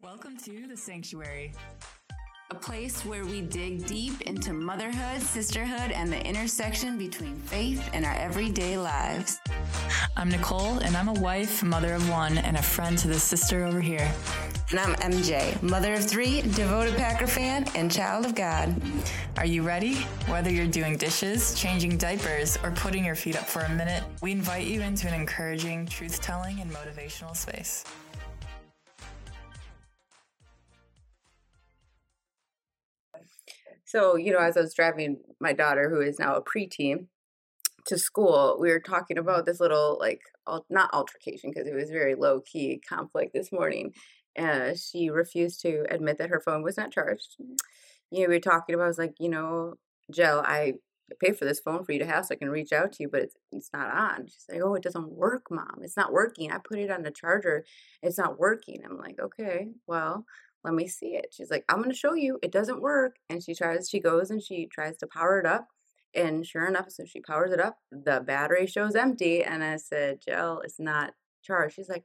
Welcome to The Sanctuary, a place where we dig deep into motherhood, sisterhood, and the intersection between faith and our everyday lives. I'm Nicole, and I'm a wife, mother of one, and a friend to the sister over here. And I'm MJ, mother of three, devoted Packer fan, and child of God. Are you ready? Whether you're doing dishes, changing diapers, or putting your feet up for a minute, we invite you into an encouraging, truth telling, and motivational space. So, you know, as I was driving my daughter, who is now a preteen, to school, we were talking about this little, like, al- not altercation, because it was very low key conflict this morning. Uh, she refused to admit that her phone was not charged. You know, we were talking about, I was like, you know, Jill, I pay for this phone for you to have so I can reach out to you, but it's, it's not on. She's like, oh, it doesn't work, mom. It's not working. I put it on the charger. It's not working. I'm like, okay, well, let me see it. She's like, I'm going to show you. It doesn't work. And she tries, she goes and she tries to power it up. And sure enough, so she powers it up, the battery shows empty. And I said, Jill, it's not charged. She's like,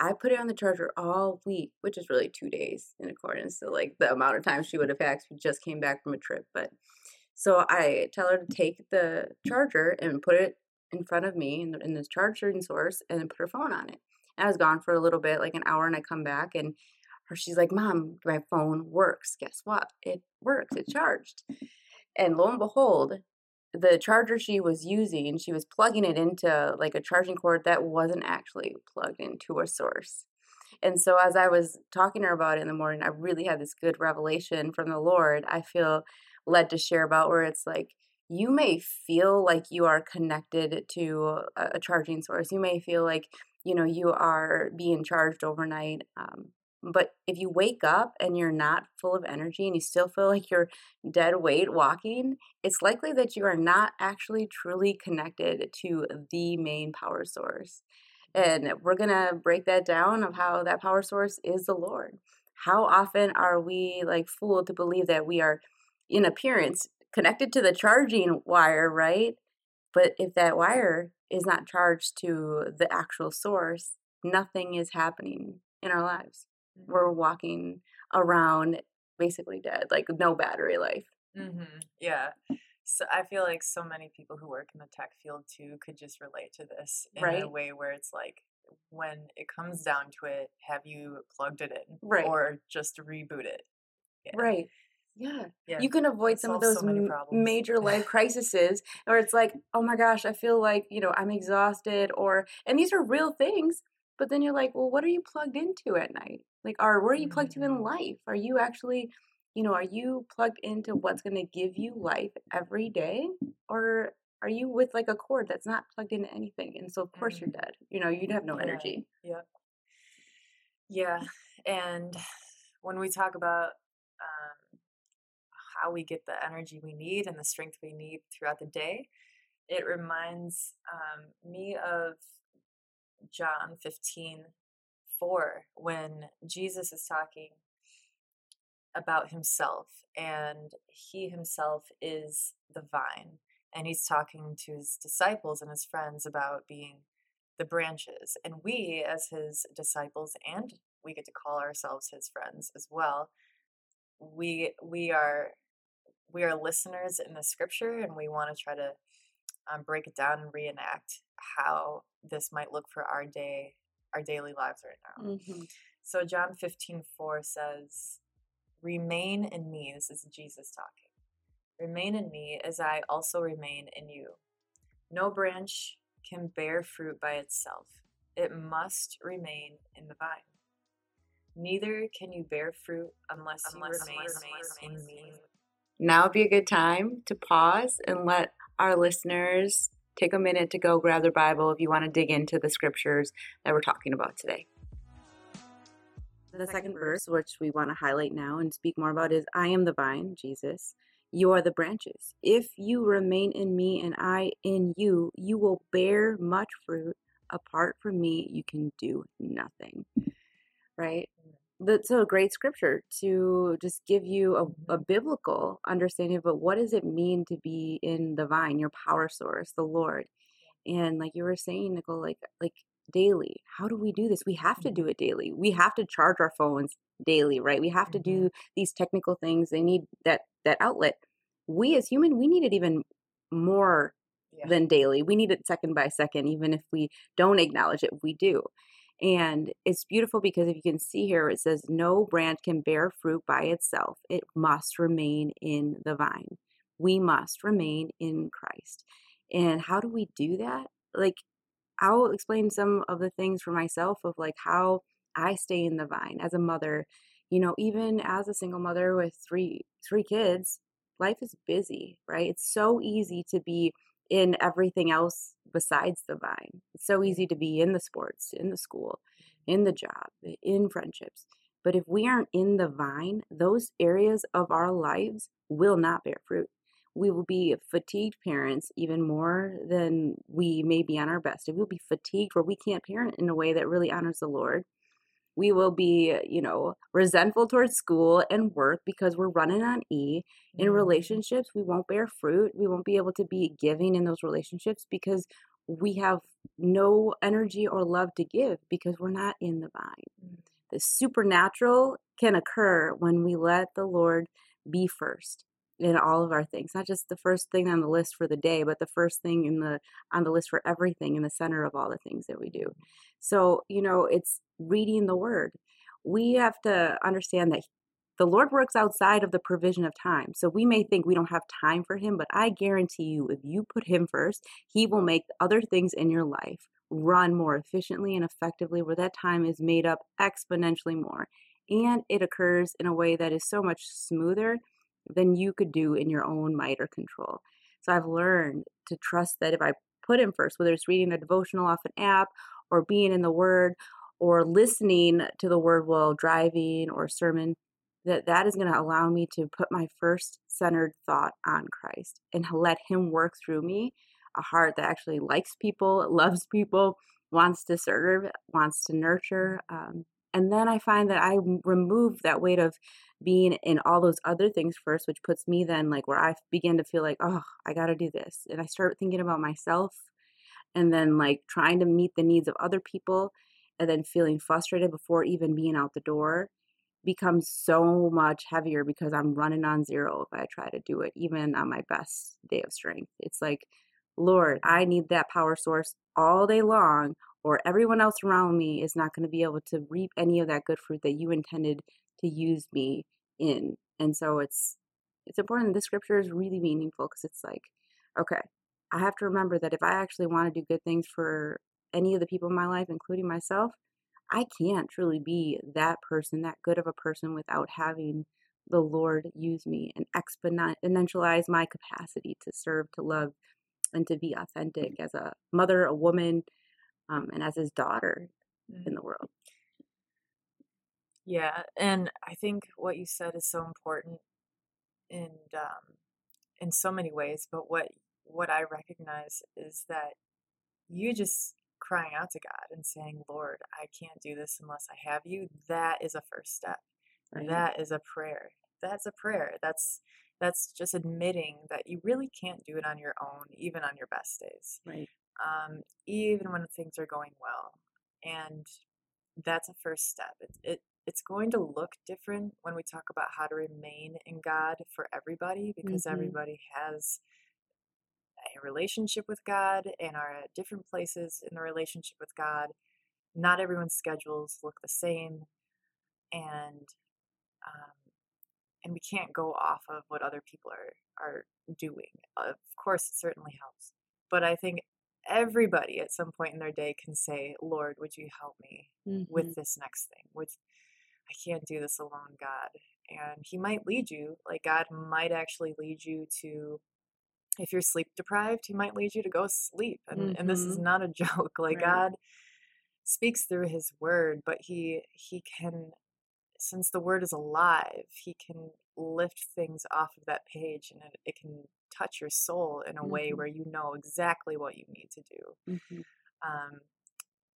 I put it on the charger all week, which is really two days in accordance to like the amount of time she would have had. 'cause We just came back from a trip. But so I tell her to take the charger and put it in front of me in, the, in this charging source and put her phone on it. And I was gone for a little bit, like an hour, and I come back and she's like, Mom, my phone works. Guess what? It works. It charged. And lo and behold, the charger she was using, she was plugging it into like a charging cord that wasn't actually plugged into a source. And so as I was talking to her about it in the morning, I really had this good revelation from the Lord. I feel led to share about where it's like you may feel like you are connected to a, a charging source. You may feel like you know you are being charged overnight. Um, but if you wake up and you're not full of energy and you still feel like you're dead weight walking, it's likely that you are not actually truly connected to the main power source. And we're going to break that down of how that power source is the Lord. How often are we like fooled to believe that we are in appearance connected to the charging wire, right? But if that wire is not charged to the actual source, nothing is happening in our lives. We're walking around basically dead, like no battery life. hmm Yeah. So I feel like so many people who work in the tech field too could just relate to this in a Right. way where it's like when it comes down to it, have you plugged it in Right. or just reboot it? Yeah. Right. Yeah. Yeah. You can avoid It some of those so many m- problems. major life crises where it's like, oh my gosh, I feel like, you know, I'm exhausted or, and these are real things. But then you're like, well, what are you plugged into at night? Like, are where are you plugged to in life? Are you actually, you know, are you plugged into what's going to give you life every day? Or are you with like a cord that's not plugged into anything? And so, of course, you're dead. You know, you'd have no Yeah. energy. Yep. Yeah. And when we talk about um, how we get the energy we need and the strength we need throughout the day, it reminds um, me of John 15 4 when Jesus is talking about himself and he himself is the vine and he's talking to his disciples and his friends about being the branches and we as his disciples and we get to call ourselves his friends as well we we are we are listeners in the scripture and we want to try to um, break it down and reenact how this might look for our day our daily lives right now hmm so John 15, 4 says, Remain in me. This is Jesus talking. Remain in me as I also remain in you. No branch can bear fruit by itself, it must remain in the vine. Neither can you bear fruit unless, Unless you you remain, remain in me. now would be a good time to pause and let our listeners take a minute to go grab their Bible if you want to dig into the scriptures that we're talking about today. The second verse, which we want to highlight now and speak more about, is I am the vine, Jesus. You are the branches. If you remain in me and I in you, you will bear much fruit. Apart from me, you can do nothing. Right? That's a great scripture to just give you a, a biblical understanding of what does it mean to be in the vine your power source the lord and like you were saying nicole like like daily. How do we do this? We have to do it daily. We have to charge our phones daily, right? We have to Mm-hmm. do these technical things. They need that that outlet. We as human, we need it even more Yeah. than daily. We need it second by second, even if we don't acknowledge it, we do. And it's beautiful because if you can see here, it says, No branch can bear fruit by itself. It must remain in the vine. We must remain in Christ. And how do we do that? Like, I'll explain some of the things for myself of like how I stay in the vine as a mother. You know, even as a single mother with three three kids, life is busy, right? It's so easy to be in everything else besides the vine. It's so easy to be in the sports, in the school, in the job, in friendships. But if we aren't in the vine, those areas of our lives will not bear fruit. We will be fatigued parents even more than we may be on our best. If we'll be fatigued where we can't parent in a way that really honors the Lord, we will be, you know, resentful towards school and work because we're running on E. In Mhm. relationships, we won't bear fruit. We won't be able to be giving in those relationships because we have no energy or love to give because we're not in the vine. Mm. The supernatural can occur when we let the Lord be first in all of our things not just the first thing on the list for the day but the first thing in the on the list for everything in the center of all the things that we do so you know it's reading the word. We have to understand that the lord works outside of the provision of time. So we may think we don't have time for him but i guarantee you if you put him first he will make other things in your life run more efficiently and effectively where that time is made up exponentially more. And it occurs in a way that is so much smoother than you could do in your own might or control. So I've learned to trust that if I put him first, whether it's reading a devotional off an app or being in the word or listening to the word while driving or sermon, that that is going to allow me to put my first centered thought on Christ and let him work through me a heart that actually likes people, loves people, wants to serve, wants to nurture. Um, and then I find that I remove that weight of being in all those other things first, which puts me then like where I begin to feel like, oh, I got to do this. And I start thinking about myself and then like trying to meet the needs of other people and then feeling frustrated before even being out the door becomes so much heavier because I'm running on zero if I try to do it, even on my best day of strength. It's like, Lord, I need that power source all day long, or everyone else around me is not going to be able to reap any of that good fruit that you intended to use me in. And so it's it's important. This scripture is really meaningful because it's like, okay, I have to remember that if I actually want to do good things for any of the people in my life, including myself, I can't truly be that person, that good of a person, without having the Lord use me and exponentialize my capacity to serve, to love, and to be authentic as a mother, a woman, um, and as his daughter in the world. Yeah, and I think what you said is so important in um, in so many ways. But what what I recognize is that you just crying out to God and saying, "Lord, I can't do this unless I have you." That is a first step. Right. That is a prayer. That's a prayer. That's that's just admitting that you really can't do it on your own, even on your best days Right. um, even when things are going well. And that's a first step. It, it it's going to look different when we talk about how to remain in God for everybody because Mhm. everybody has a relationship with God and are at different places in the relationship with God. Not everyone's schedules look the same, and um, and we can't go off of what other people are are doing. Of course, it certainly helps, but I think everybody at some point in their day can say, "Lord, would you help me Mhm. with this next thing? With I can't do this alone, God." And He might lead you. Like God might actually lead you to. If you're sleep deprived, he might lead you to go sleep. And and this is Mhm. not a joke. Like Right. God speaks through his word, but he he can since the word is alive, he can lift things off of that page and it, it can touch your soul in a way Mhm. where you know exactly what you need to do. Mhm. Um,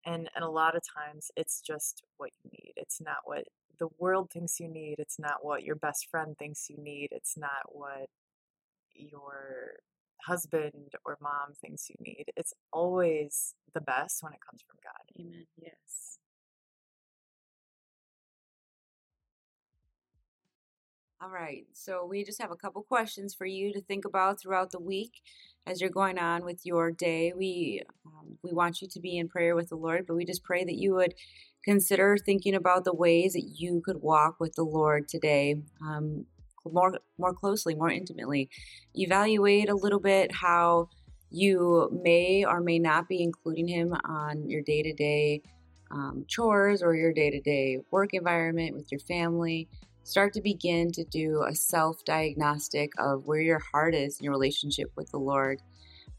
and and a lot of times it's just what you need. It's not what the world thinks you need. It's not what your best friend thinks you need. It's not what your husband or mom thinks you need. It's always the best when it comes from God. Amen. Yes. All right. So we just have a couple questions for you to think about throughout the week as you're going on with your day. We um, we want you to be in prayer with the Lord, but we just pray that you would consider thinking about the ways that you could walk with the Lord today. Um, more more closely, more intimately. Evaluate a little bit how you may or may not be including him on your day to day chores or your day to day work environment with your family. Start to begin to do a self diagnostic of where your heart is in your relationship with the Lord.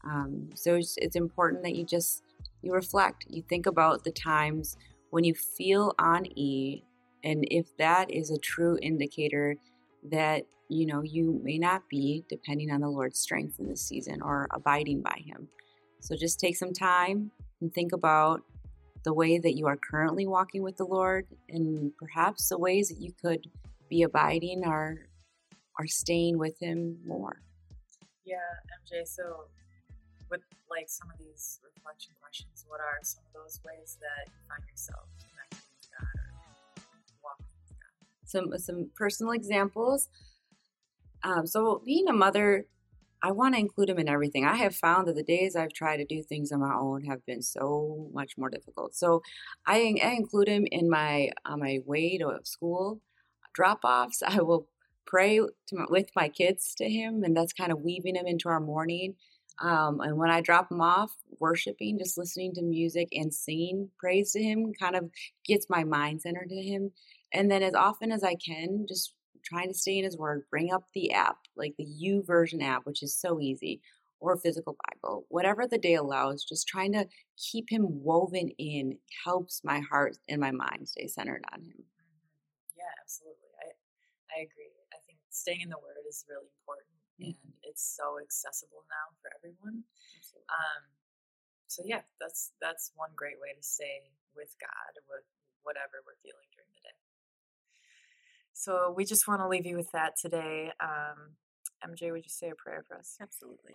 Um, so it's, it's important that you just you reflect. You think about the times when you feel on E, and if that is a true indicator that you know you may not be depending on the Lord's strength in this season or abiding by Him. So just take some time and think about the way that you are currently walking with the Lord, and perhaps the ways that you could be abiding or or staying with Him more. Yeah, MJ. So, with like some of these reflection questions, what are some of those ways that you find yourself Some some personal examples. Um, so, being a mother, I want to include him in everything. I have found that the days I've tried to do things on my own have been so much more difficult. So, I, I include him in my on my way to school drop offs. I will pray my, with my kids to him, and that's kind of weaving him into our morning. Um, and when I drop him off, worshiping, just listening to music and singing praise to him kind of gets my mind centered to him. And then as often as I can, just trying to stay in his word, bring up the app, like the YouVersion app, which is so easy, or physical Bible, whatever the day allows, just trying to keep him woven in helps my heart and my mind stay centered on him. Mm-hmm. Yeah, absolutely. I I agree. I think staying in the word is really important mm-hmm. and it's so accessible now for everyone. Um, so yeah, that's that's one great way to stay with God with whatever we're feeling during the day. So we just want to leave you with that today. Um, MJ, would you say a prayer for us? Absolutely.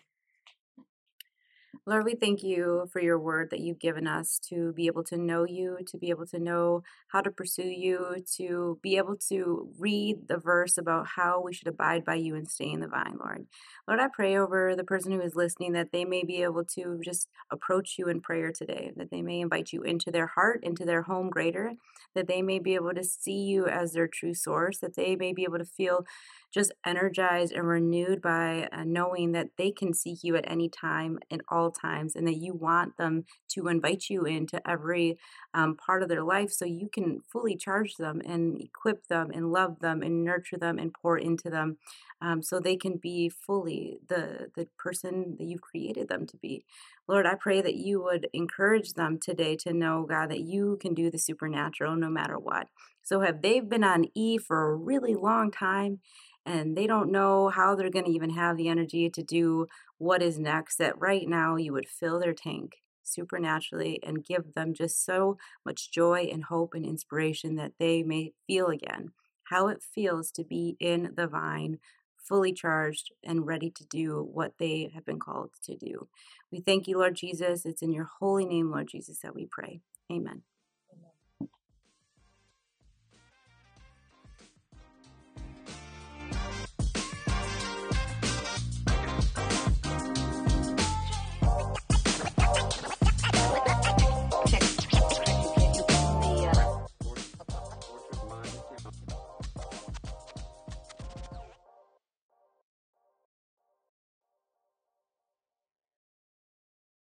Lord, we thank you for your word that you've given us to be able to know you, to be able to know how to pursue you, to be able to read the verse about how we should abide by you and stay in the vine, Lord. Lord, I pray over the person who is listening that they may be able to just approach you in prayer today, that they may invite you into their heart, into their home greater, that they may be able to see you as their true source, that they may be able to feel just energized and renewed by uh, knowing that they can seek you at any time in all times and that you want them to invite you into every um, part of their life so you can fully charge them and equip them and love them and nurture them and pour into them um, so they can be fully the, the person that you've created them to be. Lord, I pray that you would encourage them today to know, God, that you can do the supernatural no matter what. So, have they been on E for a really long time and they don't know how they're going to even have the energy to do what is next, that right now you would fill their tank supernaturally and give them just so much joy and hope and inspiration that they may feel again how it feels to be in the vine fully charged and ready to do what they have been called to do. We thank you, Lord Jesus. It's in your holy name, Lord Jesus, that we pray. Amen.